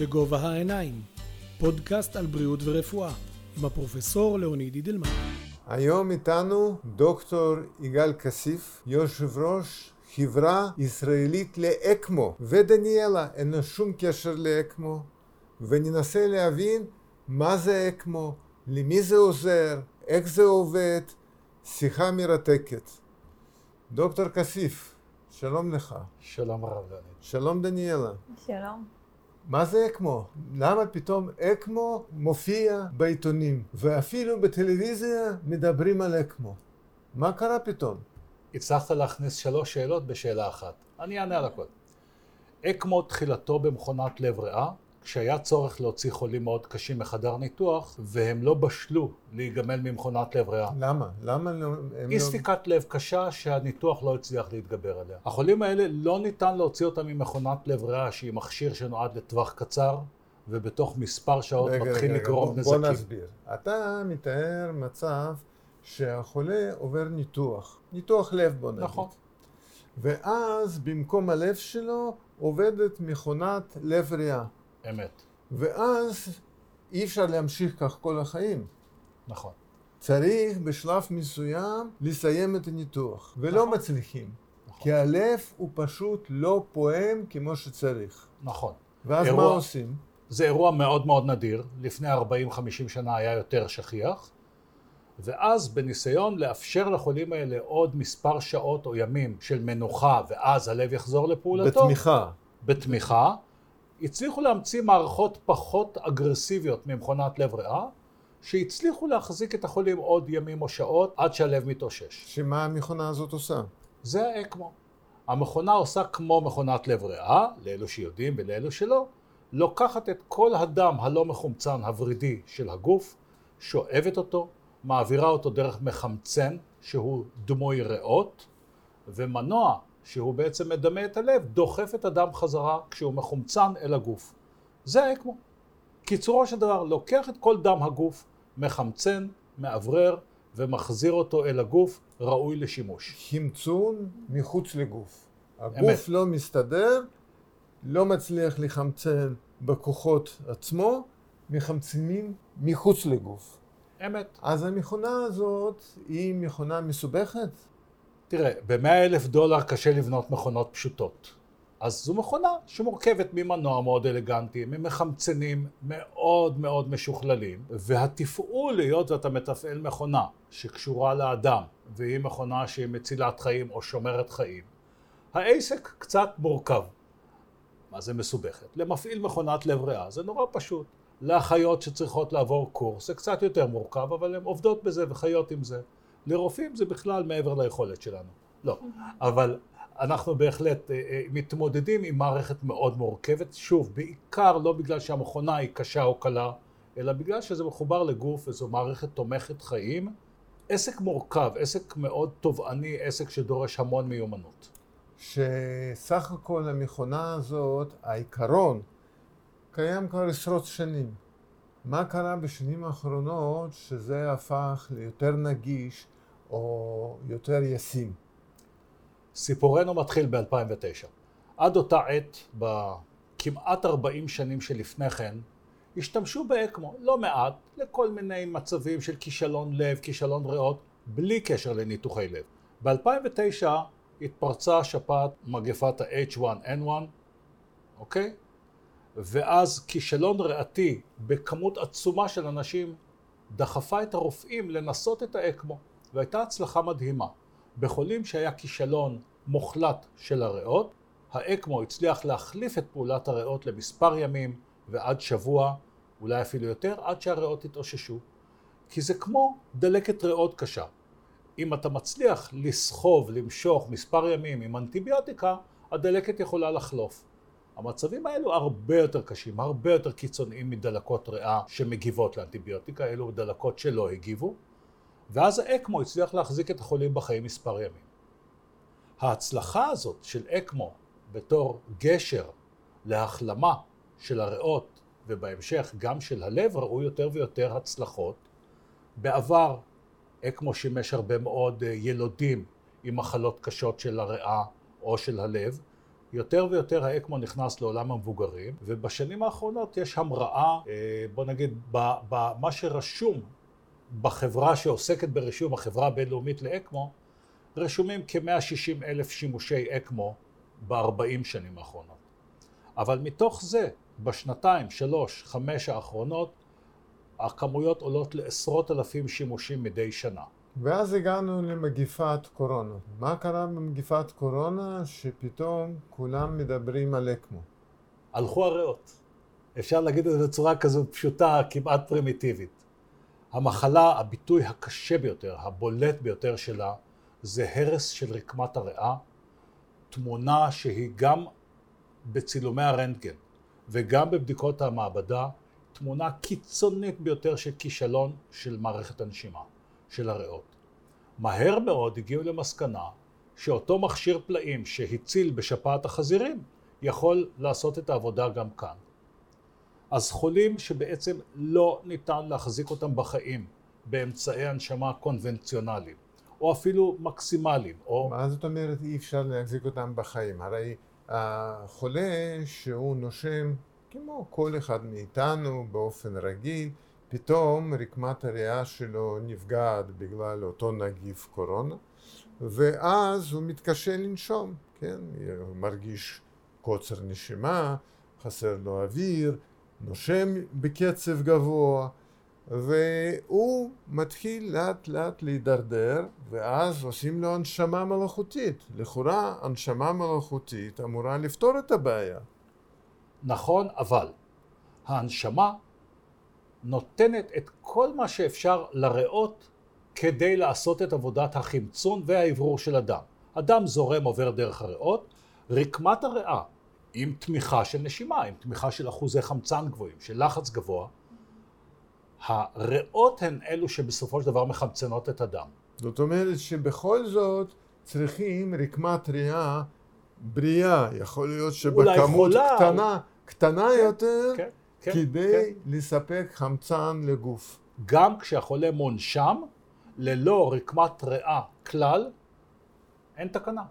בגובה העיניים, פודקאסט על בריאות ורפואה, עם הפרופסור לאוניד אידלמן. היום איתנו דוקטור יגאל כסיף, יושב ראש חברה ישראלית לאקמו, ודניאלה, אין לה שום קשר לאקמו, וננסה להבין מה זה אקמו, למי זה עוזר, איך זה עובד, שיחה מרתקת. דוקטור כסיף, שלום לך. שלום הרב דני. שלום דניאלה. שלום. מה זה אקמו? למה פתאום אקמו מופיע בעיתונים, ואפילו בטלוויזיה מדברים על אקמו? מה קרה פתאום? הצלחת להכניס שלוש שאלות בשאלה אחת. אני אענה על הכל. אקמו תחילתו במכונת לב ריאה, כשהיה צורך להוציא חולים מאוד קשים מחדר ניתוח, והם לא בשלו להיגמל ממכונת לב ריאה. למה? למה לא... הם אי לא... ספיקת לב קשה שהניתוח לא הצליח להתגבר עליה. החולים האלה לא ניתן להוציא אותם ממכונת לב ריאה שהיא מכשיר שנועד לטווח קצר, ובתוך מספר שעות רגע, מתחיל רגע, לגרום בוא, נזקים. בוא נסביר. אתה מתאר מצב שהחולה עובר ניתוח, ניתוח לב בוא נגיד. נכון. ואז במקום הלב שלו עובדת מכונת לב ריאה. אמת, ואז אי אפשר להמשיך כך כל החיים. נכון. צריך בשלב מסוים לסיים את הניתוח, ולא נכון. מצליחים. נכון. כי הלב הוא פשוט לא פועם כמו שצריך. נכון. ואז אירוע- מה עושים? זה אירוע מאוד מאוד נדיר, לפני 40-50 שנה היה יותר שכיח, ואז בניסיון לאפשר לחולים האלה עוד מספר שעות או ימים של מנוחה ואז הלב יחזור לפעולתו, בתמיכה. בתמיכה, הצליחו להמציא מערכות פחות אגרסיביות ממכונת לב ריאה, שהצליחו להחזיק את החולים עוד ימים או שעות עד שהלב מתאושש. שמה המכונה הזאת עושה? זה האקמו. המכונה עושה כמו מכונת לב ריאה, לאלו שיודעים ולאלו שלא, לוקחת את כל הדם הלא מחומצן הוורידי של הגוף, שואבת אותו, מעבירה אותו דרך מחמצן שהוא דמוי ריאות, ומנוע שהוא בעצם מדמה את הלב, דוחף את הדם חזרה כשהוא מחומצן אל הגוף. זה האקמו. קיצורו של דבר, לוקח את כל דם הגוף, מחמצן, מאוורר, ומחזיר אותו אל הגוף, ראוי לשימוש. חמצון מחוץ לגוף. הגוף אמת. לא מסתדר, לא מצליח לחמצן בכוחות עצמו, מחמצנים מחוץ לגוף. אמת. אז המכונה הזאת היא מכונה מסובכת? תראה, ב-100 אלף דולר קשה לבנות מכונות פשוטות. אז זו מכונה שמורכבת ממנוע מאוד אלגנטי, ממחמצנים מאוד מאוד משוכללים, והתפעול, היות ואתה מתפעל מכונה שקשורה לאדם, והיא מכונה שהיא מצילת חיים או שומרת חיים, העסק קצת מורכב. מה זה מסובכת? למפעיל מכונת לב ריאה זה נורא פשוט. לאחיות שצריכות לעבור קורס זה קצת יותר מורכב, אבל הן עובדות בזה וחיות עם זה. לרופאים זה בכלל מעבר ליכולת שלנו. לא. אבל אנחנו בהחלט אה, אה, מתמודדים עם מערכת מאוד מורכבת, שוב, בעיקר לא בגלל שהמכונה היא קשה או קלה, אלא בגלל שזה מחובר לגוף וזו מערכת תומכת חיים. עסק מורכב, עסק מאוד תובעני, עסק שדורש המון מיומנות. שסך הכל המכונה הזאת, העיקרון, קיים כבר עשרות שנים. מה קרה בשנים האחרונות שזה הפך ליותר נגיש או יותר ישים? סיפורנו מתחיל ב-2009. עד אותה עת, בכמעט 40 שנים שלפני כן, השתמשו באקמו לא מעט לכל מיני מצבים של כישלון לב, כישלון ריאות, בלי קשר לניתוחי לב. ב-2009 התפרצה שפעת מגפת ה-H1N1, אוקיי? ואז כישלון ריאתי בכמות עצומה של אנשים דחפה את הרופאים לנסות את האקמו, והייתה הצלחה מדהימה. בחולים שהיה כישלון מוחלט של הריאות, האקמו הצליח להחליף את פעולת הריאות למספר ימים ועד שבוע, אולי אפילו יותר, עד שהריאות התאוששו. כי זה כמו דלקת ריאות קשה. אם אתה מצליח לסחוב, למשוך מספר ימים עם אנטיביוטיקה, הדלקת יכולה לחלוף. המצבים האלו הרבה יותר קשים, הרבה יותר קיצוניים מדלקות ריאה שמגיבות לאנטיביוטיקה, אלו דלקות שלא הגיבו, ואז האקמו הצליח להחזיק את החולים בחיים מספר ימים. ההצלחה הזאת של אקמו בתור גשר להחלמה של הריאות ובהמשך גם של הלב ראו יותר ויותר הצלחות. בעבר אקמו שימש הרבה מאוד אה, ילודים עם מחלות קשות של הריאה או של הלב. יותר ויותר האקמו נכנס לעולם המבוגרים, ובשנים האחרונות יש המראה, אה, בוא נגיד, במה שרשום בחברה שעוסקת ברישום, החברה הבינלאומית לאקמו, רשומים כ-160 אלף שימושי אקמו ב-40 שנים האחרונות. אבל מתוך זה, בשנתיים, שלוש, חמש האחרונות, הכמויות עולות לעשרות אלפים שימושים מדי שנה. ואז הגענו למגיפת קורונה. מה קרה במגיפת קורונה שפתאום כולם מדברים על אקמו? הלכו הריאות. אפשר להגיד את זה בצורה כזו פשוטה, כמעט פרימיטיבית. המחלה, הביטוי הקשה ביותר, הבולט ביותר שלה, זה הרס של רקמת הריאה, תמונה שהיא גם בצילומי הרנטגן וגם בבדיקות המעבדה, תמונה קיצונית ביותר של כישלון של מערכת הנשימה. של הריאות. מהר מאוד הגיעו למסקנה שאותו מכשיר פלאים שהציל בשפעת החזירים יכול לעשות את העבודה גם כאן. אז חולים שבעצם לא ניתן להחזיק אותם בחיים באמצעי הנשמה קונבנציונליים, או אפילו מקסימליים, או... מה זאת אומרת אי אפשר להחזיק אותם בחיים? הרי החולה שהוא נושם כמו כל אחד מאיתנו באופן רגיל, פתאום רקמת הריאה שלו נפגעת בגלל אותו נגיף קורונה, ואז הוא מתקשה לנשום, כן? הוא מרגיש קוצר נשימה, חסר לו אוויר, נושם בקצב גבוה, והוא מתחיל לאט לאט להידרדר, ואז עושים לו הנשמה מלאכותית. לכאורה הנשמה מלאכותית אמורה לפתור את הבעיה. נכון, אבל ההנשמה נותנת את כל מה שאפשר לריאות כדי לעשות את עבודת החמצון והאוורור של הדם. הדם זורם עובר דרך הריאות, רקמת הריאה עם תמיכה של נשימה, עם תמיכה של אחוזי חמצן גבוהים, של לחץ גבוה, הריאות הן אלו שבסופו של דבר מחמצנות את הדם. זאת אומרת שבכל זאת צריכים רקמת ריאה בריאה, יכול להיות שבכמות קטנה, קטנה כן, יותר, כן. כן, כדי כן. לספק חמצן לגוף. גם כשהחולה מונשם, ללא רקמת ריאה כלל, אין תקנה,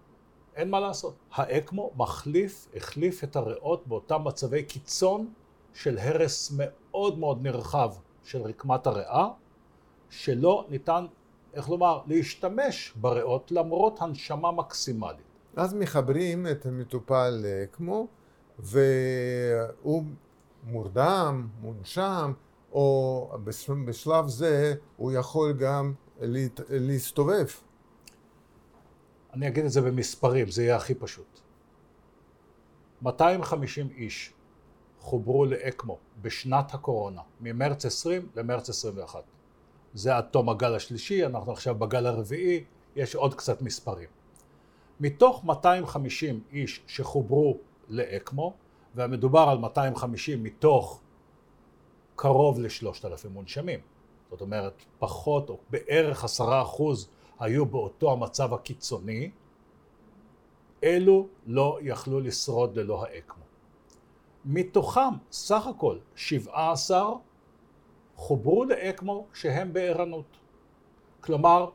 אין מה לעשות. האקמו מחליף, החליף את הריאות באותם מצבי קיצון של הרס מאוד מאוד נרחב של רקמת הריאה, שלא ניתן, איך לומר, להשתמש בריאות למרות הנשמה מקסימלית. אז מחברים את המטופל לאקמו, והוא מורדם, מונשם, או בשלב זה הוא יכול גם להסתובב. אני אגיד את זה במספרים, זה יהיה הכי פשוט. 250 איש חוברו לאקמו בשנת הקורונה, ממרץ 20 למרץ 21. זה עד תום הגל השלישי, אנחנו עכשיו בגל הרביעי, יש עוד קצת מספרים. מתוך 250 איש שחוברו לאקמו, והמדובר על 250 מתוך קרוב לשלושת אלפים מונשמים. זאת אומרת, פחות או בערך עשרה אחוז היו באותו המצב הקיצוני, אלו לא יכלו לשרוד ללא האקמו. מתוכם, סך הכל, 17 חוברו לאקמו כשהם בערנות. כלומר,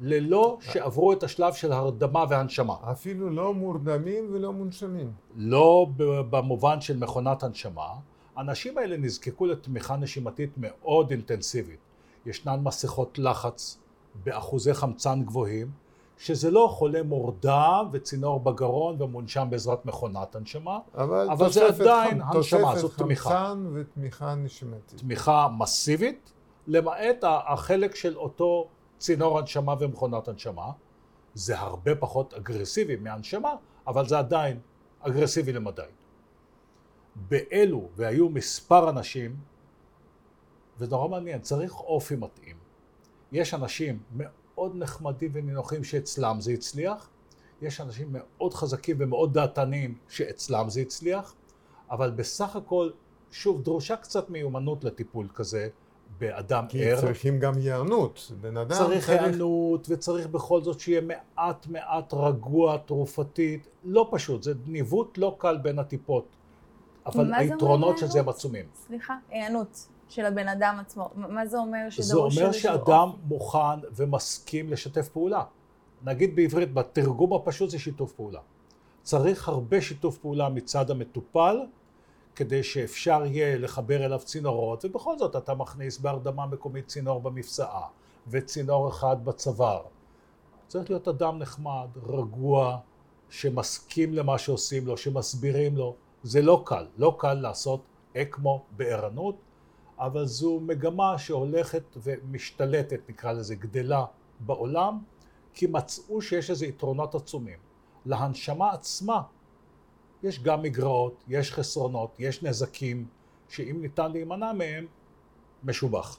ללא שעברו את השלב של הרדמה והנשמה. אפילו לא מורדמים ולא מונשמים. לא במובן של מכונת הנשמה. האנשים האלה נזקקו לתמיכה נשימתית מאוד אינטנסיבית. ישנן מסכות לחץ באחוזי חמצן גבוהים, שזה לא חולה מורדם וצינור בגרון ומונשם בעזרת מכונת הנשמה, אבל, אבל זה עדיין הנשמה, זאת תמיכה. תוספת חמצן ותמיכה נשימתית. תמיכה מסיבית, למעט החלק של אותו צינור הנשמה ומכונת הנשמה. זה הרבה פחות אגרסיבי מהנשמה, אבל זה עדיין אגרסיבי למדי. באלו, והיו מספר אנשים, ונורא מעניין, צריך אופי מתאים. יש אנשים מאוד נחמדים ונינוחים שאצלם זה הצליח, יש אנשים מאוד חזקים ומאוד דעתניים שאצלם זה הצליח, אבל בסך הכל, שוב, דרושה קצת מיומנות לטיפול כזה, באדם כי ער. כי צריכים גם היענות. בן אדם צריך... צריך היענות, וצריך בכל זאת שיהיה מעט מעט רגוע תרופתית. לא פשוט, זה ניווט לא קל בין הטיפות. אבל היתרונות של זה הם עצומים. סליחה, היענות של הבן אדם עצמו. מה זה אומר שדרוש זה אומר שאדם אופי. מוכן ומסכים לשתף פעולה. נגיד בעברית, בתרגום הפשוט זה שיתוף פעולה. צריך הרבה שיתוף פעולה מצד המטופל כדי שאפשר יהיה לחבר אליו צינורות, ובכל זאת אתה מכניס בהרדמה מקומית צינור במפסעה וצינור אחד בצוואר. צריך להיות אדם נחמד, רגוע, שמסכים למה שעושים לו, שמסבירים לו. זה לא קל, לא קל לעשות אקמו בערנות, אבל זו מגמה שהולכת ומשתלטת, נקרא לזה, גדלה בעולם, כי מצאו שיש איזה יתרונות עצומים. להנשמה עצמה יש גם מגרעות, יש חסרונות, יש נזקים, שאם ניתן להימנע מהם, משובח.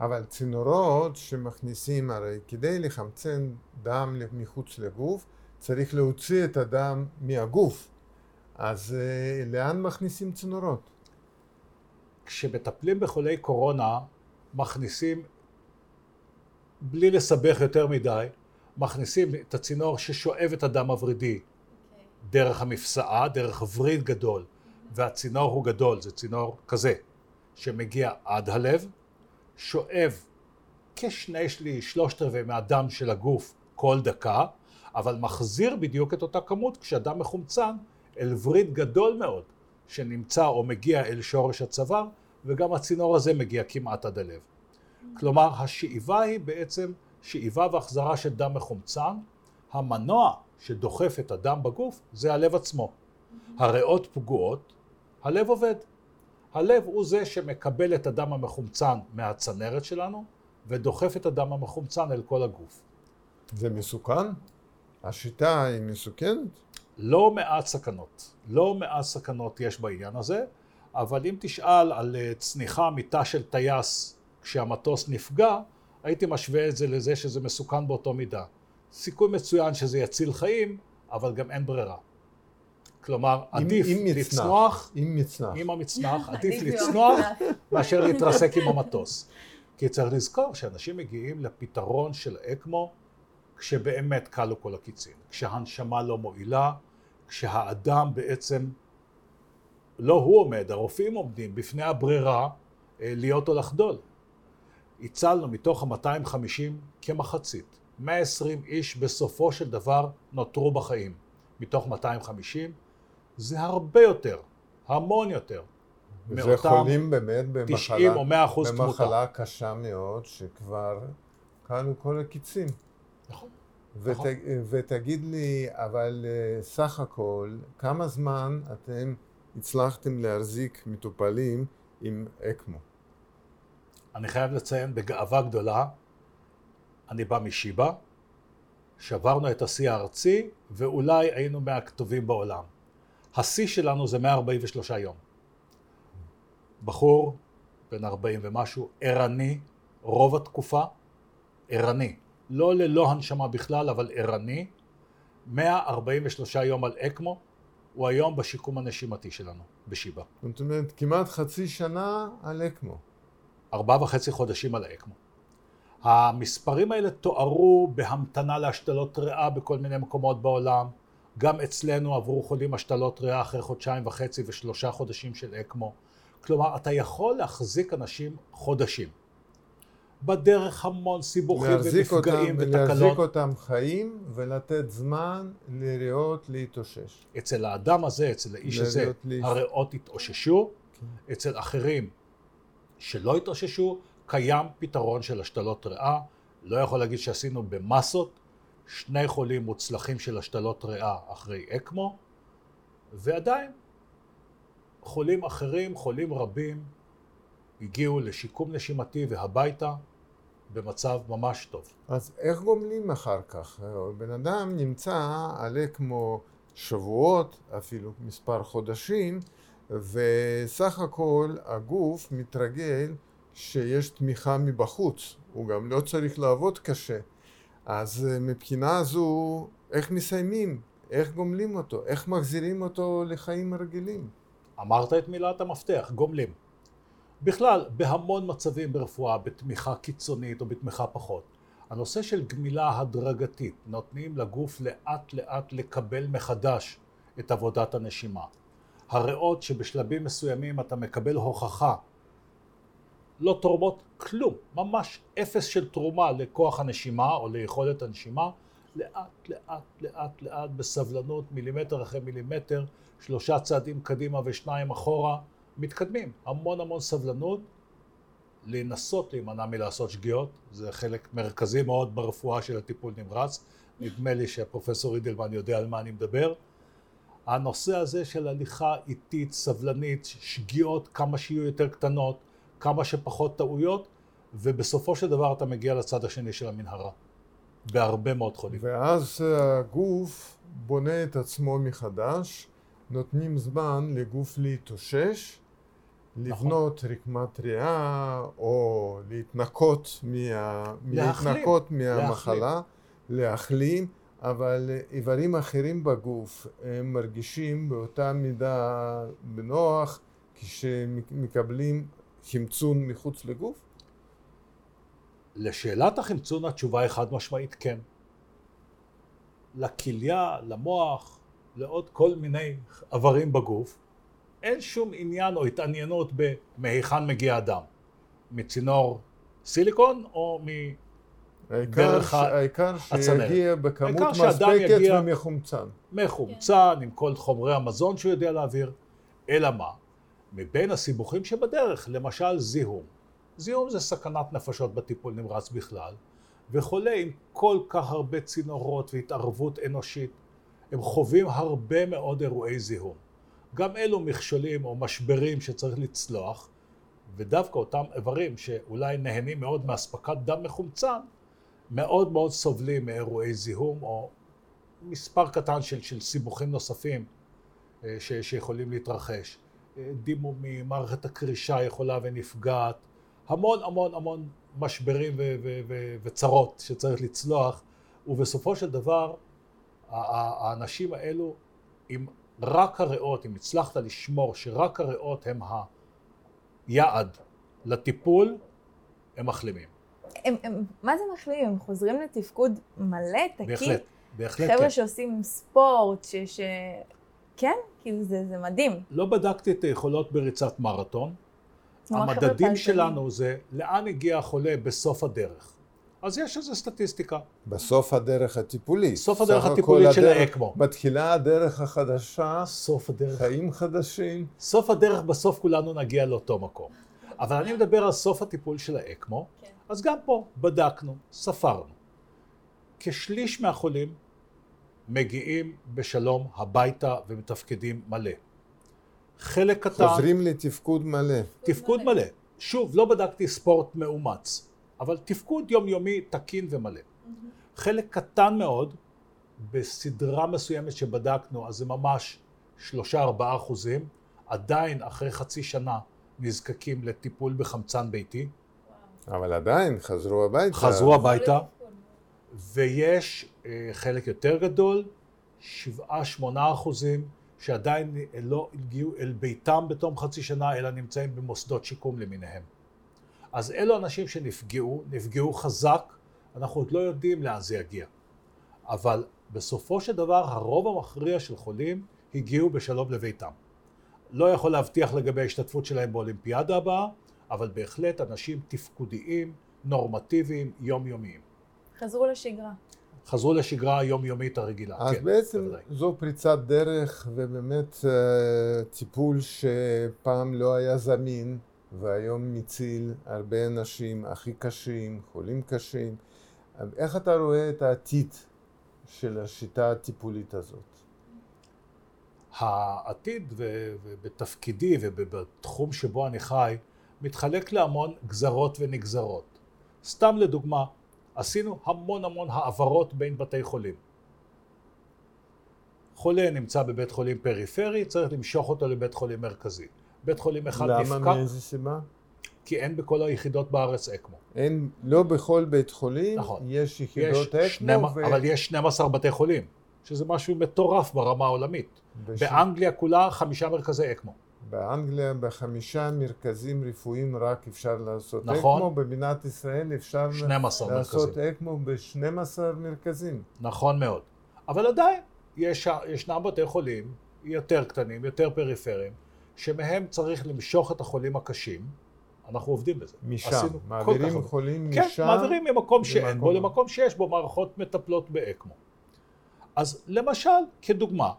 אבל צינורות שמכניסים, הרי כדי לחמצן דם מחוץ לגוף, צריך להוציא את הדם מהגוף. אז אה, לאן מכניסים צינורות? כשמטפלים בחולי קורונה, מכניסים, בלי לסבך יותר מדי, מכניסים את הצינור ששואב את הדם הוורידי okay. דרך המפסעה, דרך וריד גדול, והצינור הוא גדול, זה צינור כזה, שמגיע עד הלב, שואב כשני שליש, שלושת רבעי מהדם של הגוף כל דקה, אבל מחזיר בדיוק את אותה כמות כשהדם מחומצן אל וריד גדול מאוד שנמצא או מגיע אל שורש הצוואר וגם הצינור הזה מגיע כמעט עד הלב. כלומר השאיבה היא בעצם שאיבה והחזרה של דם מחומצן, המנוע שדוחף את הדם בגוף זה הלב עצמו. הריאות פגועות, הלב עובד. הלב הוא זה שמקבל את הדם המחומצן מהצנרת שלנו ודוחף את הדם המחומצן אל כל הגוף. זה מסוכן? השיטה היא מסוכנת? לא מעט סכנות. לא מעט סכנות יש בעניין הזה, אבל אם תשאל על אה, צניחה מתא של טייס כשהמטוס נפגע, הייתי משווה את זה לזה שזה מסוכן באותו מידה. סיכוי מצוין שזה יציל חיים, אבל גם אין ברירה. כלומר, עדיף עם לצנוח, עם מצנח, עם המצנח, עדיף לצנוח מאשר להתרסק עם המטוס. כי צריך לזכור שאנשים מגיעים לפתרון של אקמו כשבאמת כלו כל הקיצין, כשהנשמה לא מועילה, כשהאדם בעצם, לא הוא עומד, הרופאים עומדים בפני הברירה אה, להיות או לחדול. הצלנו מתוך ה-250 כמחצית. 120 איש בסופו של דבר נותרו בחיים. מתוך 250 זה הרבה יותר, המון יותר. וזה חולים באמת במחלה, 90 או 100 אחוז תמותה. במחלה קשה מאוד, שכבר כלו כל הקיצים. נכון. ות, נכון. ותגיד לי, אבל אה, סך הכל, כמה זמן אתם הצלחתם להחזיק מטופלים עם אקמו? אני חייב לציין בגאווה גדולה, אני בא משיבא, שברנו את השיא הארצי, ואולי היינו מהכתובים בעולם. השיא שלנו זה 143 יום. בחור, בן 40 ומשהו, ערני, רוב התקופה, ערני. לא ללא הנשמה בכלל, אבל ערני. 143 יום על אקמו, הוא היום בשיקום הנשימתי שלנו, בשיבא. זאת אומרת, כמעט חצי שנה על אקמו. ארבעה וחצי חודשים על האקמו. המספרים האלה תוארו בהמתנה להשתלות ריאה בכל מיני מקומות בעולם. גם אצלנו עברו חולים השתלות ריאה אחרי חודשיים וחצי ושלושה חודשים של אקמו. כלומר, אתה יכול להחזיק אנשים חודשים. בדרך המון סיבוכים ומפגעים אותם, ותקלות. להחזיק אותם חיים ולתת זמן לריאות להתאושש. אצל האדם הזה, אצל האיש הזה, לי... הריאות התאוששו, כן. אצל אחרים שלא התאוששו, קיים פתרון של השתלות ריאה. לא יכול להגיד שעשינו במסות שני חולים מוצלחים של השתלות ריאה אחרי אקמו, ועדיין חולים אחרים, חולים רבים, הגיעו לשיקום נשימתי והביתה במצב ממש טוב. אז איך גומלים אחר כך? בן אדם נמצא על אקמו שבועות, אפילו מספר חודשים, וסך הכל הגוף מתרגל שיש תמיכה מבחוץ, הוא גם לא צריך לעבוד קשה. אז מבחינה זו, איך מסיימים? איך גומלים אותו? איך מחזירים אותו לחיים רגילים? אמרת את מילת המפתח, גומלים. בכלל, בהמון מצבים ברפואה, בתמיכה קיצונית או בתמיכה פחות, הנושא של גמילה הדרגתית, נותנים לגוף לאט לאט לקבל מחדש את עבודת הנשימה. הריאות שבשלבים מסוימים אתה מקבל הוכחה. לא תורמות כלום, ממש אפס של תרומה לכוח הנשימה או ליכולת הנשימה, לאט, לאט, לאט, לאט, בסבלנות, מילימטר אחרי מילימטר, שלושה צעדים קדימה ושניים אחורה, מתקדמים. המון המון סבלנות, לנסות להימנע מלעשות שגיאות, זה חלק מרכזי מאוד ברפואה של הטיפול נמרץ. נדמה לי שפרופסור אידלמן יודע על מה אני מדבר. הנושא הזה של הליכה איטית, סבלנית, שגיאות כמה שיהיו יותר קטנות, כמה שפחות טעויות, ובסופו של דבר אתה מגיע לצד השני של המנהרה, בהרבה מאוד חולים. ואז הגוף בונה את עצמו מחדש, נותנים זמן לגוף להתאושש, לבנות נכון. רקמת ריאה, או להתנקות, מה... להתנקות מהמחלה, להחלים, אבל איברים אחרים בגוף הם מרגישים באותה מידה בנוח כשמקבלים חמצון מחוץ לגוף? לשאלת החמצון התשובה היא חד משמעית כן. לכליה, למוח, לעוד כל מיני איברים בגוף, אין שום עניין או התעניינות במהיכן מגיע הדם. מצינור סיליקון או מדרך הצנרת. העיקר שיגיע בכמות מספקת ומחומצן. מחומצן, עם כל חומרי המזון שהוא יודע להעביר. אלא מה? מבין הסיבוכים שבדרך, למשל זיהום. זיהום זה סכנת נפשות בטיפול נמרץ בכלל, וחולה עם כל כך הרבה צינורות והתערבות אנושית, הם חווים הרבה מאוד אירועי זיהום. גם אלו מכשולים או משברים שצריך לצלוח, ודווקא אותם איברים שאולי נהנים מאוד מאספקת דם מחומצן, מאוד מאוד סובלים מאירועי זיהום או מספר קטן של, של סיבוכים נוספים אה, ש, שיכולים להתרחש. אה, דימומים, מערכת הקרישה יכולה ונפגעת, המון המון המון משברים ו- ו- ו- וצרות שצריך לצלוח, ובסופו של דבר האנשים האלו, אם רק הריאות, אם הצלחת לשמור שרק הריאות הם היעד לטיפול, הם מחלימים. הם, הם, מה זה מחלימים? הם חוזרים לתפקוד מלא, תקין? בהחלט, בהחלט חבר'ה כן. שעושים ספורט, ש... ש... כן, כאילו זה, זה מדהים. לא בדקתי את היכולות בריצת מרתון. המדדים שלנו זה לאן הגיע החולה בסוף הדרך. אז יש איזו סטטיסטיקה. בסוף הדרך הטיפולית. סוף הדרך הטיפולית של האקמו. מתחילה הדרך החדשה, סוף הדרך. חיים חדשים. סוף הדרך, בסוף כולנו נגיע לאותו מקום. אבל אני מדבר על סוף הטיפול של האקמו, כן. אז גם פה בדקנו, ספרנו. כשליש מהחולים מגיעים בשלום הביתה ומתפקדים מלא. חלק קטן... חוזרים לתפקוד מלא. תפקוד מלא. שוב, לא בדקתי ספורט מאומץ, אבל תפקוד יומיומי תקין ומלא. חלק קטן מאוד, בסדרה מסוימת שבדקנו, אז זה ממש שלושה ארבעה אחוזים, עדיין אחרי חצי שנה נזקקים לטיפול בחמצן ביתי. אבל עדיין, חזרו הביתה. חזרו הביתה, ויש אה, חלק יותר גדול, שבעה שמונה אחוזים, שעדיין לא הגיעו אל ביתם בתום חצי שנה, אלא נמצאים במוסדות שיקום למיניהם. אז אלו אנשים שנפגעו, נפגעו חזק, אנחנו עוד לא יודעים לאן זה יגיע. אבל בסופו של דבר הרוב המכריע של חולים הגיעו בשלום לביתם. לא יכול להבטיח לגבי ההשתתפות שלהם באולימפיאדה הבאה, אבל בהחלט אנשים תפקודיים, נורמטיביים, יומיומיים. חזרו לשגרה. חזרו לשגרה היומיומית הרגילה. אז כן, בעצם בוודאי. זו פריצת דרך ובאמת אה, טיפול שפעם לא היה זמין והיום מציל הרבה אנשים הכי קשים, חולים קשים. איך אתה רואה את העתיד של השיטה הטיפולית הזאת? העתיד ובתפקידי ובתחום שבו אני חי מתחלק להמון גזרות ונגזרות. סתם לדוגמה, עשינו המון המון העברות בין בתי חולים. חולה נמצא בבית חולים פריפרי, צריך למשוך אותו לבית חולים מרכזי. בית חולים אחד למה, נפקע... למה? מאיזה סיבה? כי אין בכל היחידות בארץ אקמו. אין, לא בכל בית חולים נכון. יש יחידות אקמו. שנם... ו... אבל יש 12 בתי חולים, שזה משהו מטורף ברמה העולמית. בש... באנגליה כולה חמישה מרכזי אקמו. באנגליה בחמישה מרכזים רפואיים רק אפשר לעשות נכון. אקמו, במדינת ישראל אפשר 12 לעשות מרכזים. אקמו ב-12 מרכזים. נכון מאוד. אבל עדיין, יש, ישנם בתי חולים יותר קטנים, יותר פריפריים, שמהם צריך למשוך את החולים הקשים. אנחנו עובדים בזה. משם, מעבירים. חולים כן, משם. מעבירים ממקום שאין בו למקום שיש בו מערכות מטפלות באקמו. אז למשל, כדוגמה,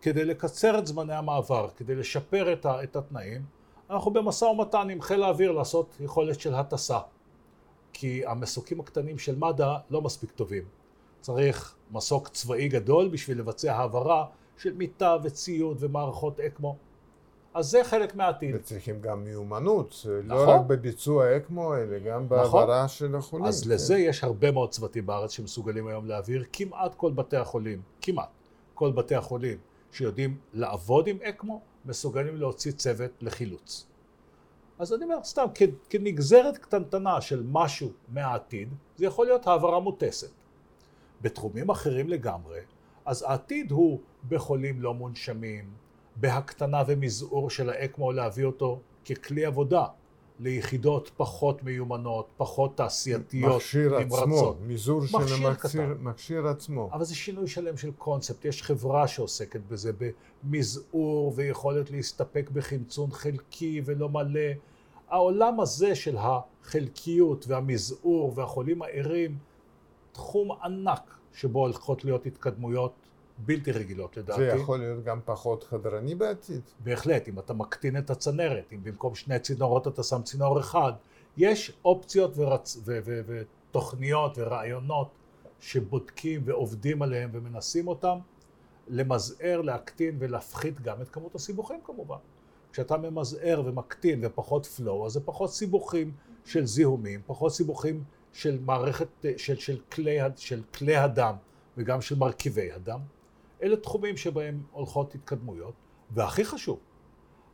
כדי לקצר את זמני המעבר, כדי לשפר את, ה, את התנאים, אנחנו במשא ומתן עם חיל האוויר לעשות יכולת של הטסה. כי המסוקים הקטנים של מד"א לא מספיק טובים. צריך מסוק צבאי גדול בשביל לבצע העברה של מיטה וציוד ומערכות אקמו. אז זה חלק מהעתיד. וצריכים גם מיומנות, לא נכון. רק בביצוע אקמו, אלא גם בהעברה של החולים. אז כן. לזה יש הרבה מאוד צוותים בארץ שמסוגלים היום להעביר כמעט כל בתי החולים, כמעט כל בתי החולים שיודעים לעבוד עם אקמו, מסוגלים להוציא צוות לחילוץ. אז אני אומר, סתם, כ- כנגזרת קטנטנה של משהו מהעתיד, זה יכול להיות העברה מוטסת. בתחומים אחרים לגמרי, אז העתיד הוא בחולים לא מונשמים, בהקטנה ומזעור של האקמו, להביא אותו ככלי עבודה ליחידות פחות מיומנות, פחות תעשייתיות, מכשיר עצמו, נמרצות. מזעור של מכשיר המכשיר. מכשיר עצמו. אבל זה שינוי שלם של קונספט, יש חברה שעוסקת בזה, במזעור ויכולת להסתפק בחמצון חלקי ולא מלא. העולם הזה של החלקיות והמזעור והחולים הערים, תחום ענק שבו הולכות להיות התקדמויות בלתי רגילות לדעתי. זה יכול להיות גם פחות חדרני בעתיד. בהחלט, אם אתה מקטין את הצנרת, אם במקום שני צינורות אתה שם צינור אחד, יש אופציות ורצ... ו- ו- ותוכניות ורעיונות שבודקים ועובדים עליהם ומנסים אותם למזער, להקטין ולהפחית גם את כמות הסיבוכים כמובן. כשאתה ממזער ומקטין ופחות flow, אז זה פחות סיבוכים של זיהומים, פחות סיבוכים של מערכת, של, של, כלי, של כלי הדם וגם של מרכיבי הדם. אלה תחומים שבהם הולכות התקדמויות, והכי חשוב,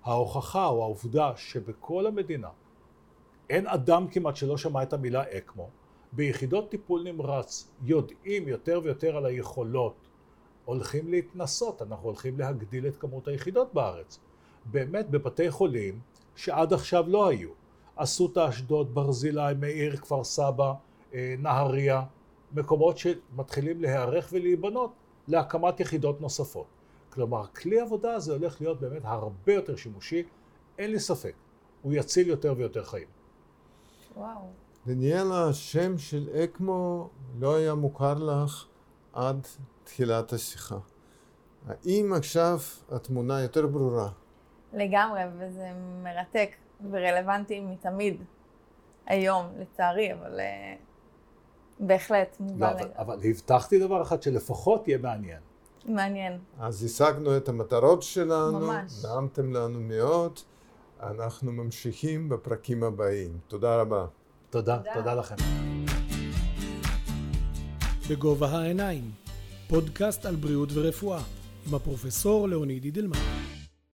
ההוכחה או העובדה שבכל המדינה אין אדם כמעט שלא שמע את המילה אקמו, ביחידות טיפול נמרץ יודעים יותר ויותר על היכולות, הולכים להתנסות, אנחנו הולכים להגדיל את כמות היחידות בארץ. באמת בבתי חולים שעד עכשיו לא היו. אסותא אשדוד, ברזילי, מאיר, כפר סבא, אה, נהריה, מקומות שמתחילים להיערך ולהיבנות להקמת יחידות נוספות. כלומר, כלי העבודה הזה הולך להיות באמת הרבה יותר שימושי, אין לי ספק. הוא יציל יותר ויותר חיים. וואו. דניאלה, השם של אקמו לא היה מוכר לך עד תחילת השיחה. האם עכשיו התמונה יותר ברורה? לגמרי, וזה מרתק ורלוונטי מתמיד היום, לצערי, אבל בהחלט לא, מובן אבל, לגמרי. אבל הבטחתי דבר אחד שלפחות יהיה מעניין. מעניין. אז השגנו את המטרות שלנו, ממש. נעמתם לנו מאוד. אנחנו ממשיכים בפרקים הבאים. תודה רבה. תודה, תודה. תודה לכם. בגובה העיניים, פודקאסט על בריאות ורפואה, עם הפרופסור לאוניד אידלמן.